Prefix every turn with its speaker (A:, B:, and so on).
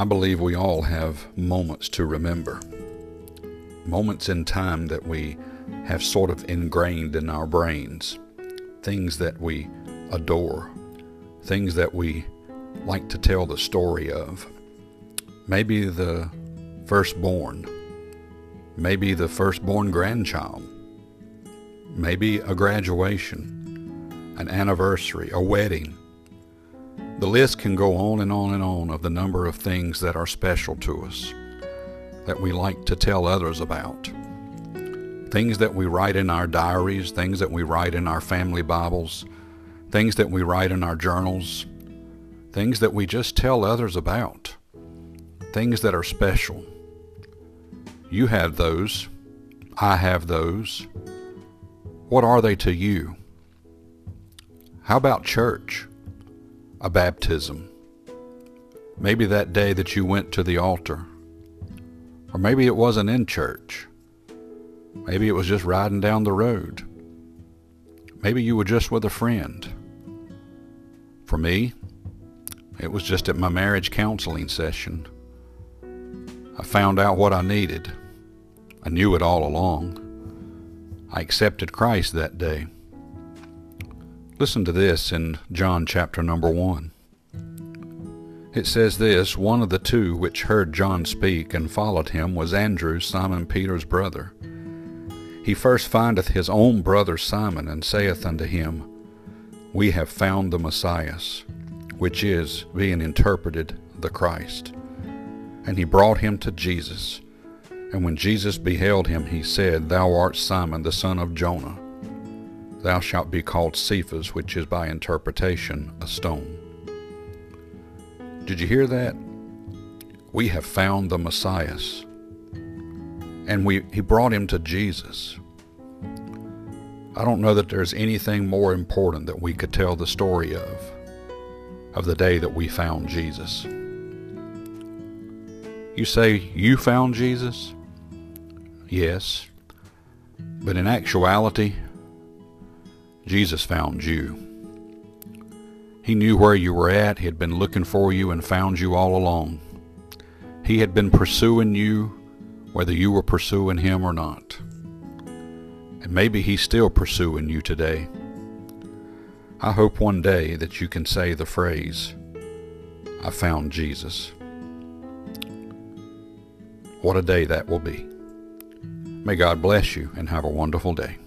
A: I believe we all have moments to remember. Moments in time that we have sort of ingrained in our brains. Things that we adore. Things that we like to tell the story of. Maybe the firstborn. Maybe the firstborn grandchild. Maybe a graduation, an anniversary, a wedding, the list can go on and on and on of the number of things that are special to us, that we like to tell others about. Things that we write in our diaries, things that we write in our family Bibles, things that we write in our journals, things that we just tell others about, things that are special. You have those. I have those. What are they to you? How about church? A baptism. Maybe that day that you went to the altar. Or maybe it wasn't in church. Maybe it was just riding down the road. Maybe you were just with a friend. For me, it was just at my marriage counseling session. I found out what I needed. I knew it all along. I accepted Christ that day. Listen to this in John chapter number 1. It says this One of the two which heard John speak and followed him was Andrew, Simon Peter's brother. He first findeth his own brother Simon, and saith unto him, We have found the Messiah, which is, being interpreted, the Christ. And he brought him to Jesus. And when Jesus beheld him, he said, Thou art Simon the son of Jonah. Thou shalt be called Cephas, which is by interpretation a stone. Did you hear that? We have found the Messiah. And we, he brought him to Jesus. I don't know that there's anything more important that we could tell the story of, of the day that we found Jesus. You say you found Jesus? Yes. But in actuality, Jesus found you. He knew where you were at. He had been looking for you and found you all along. He had been pursuing you whether you were pursuing him or not. And maybe he's still pursuing you today. I hope one day that you can say the phrase, I found Jesus. What a day that will be. May God bless you and have a wonderful day.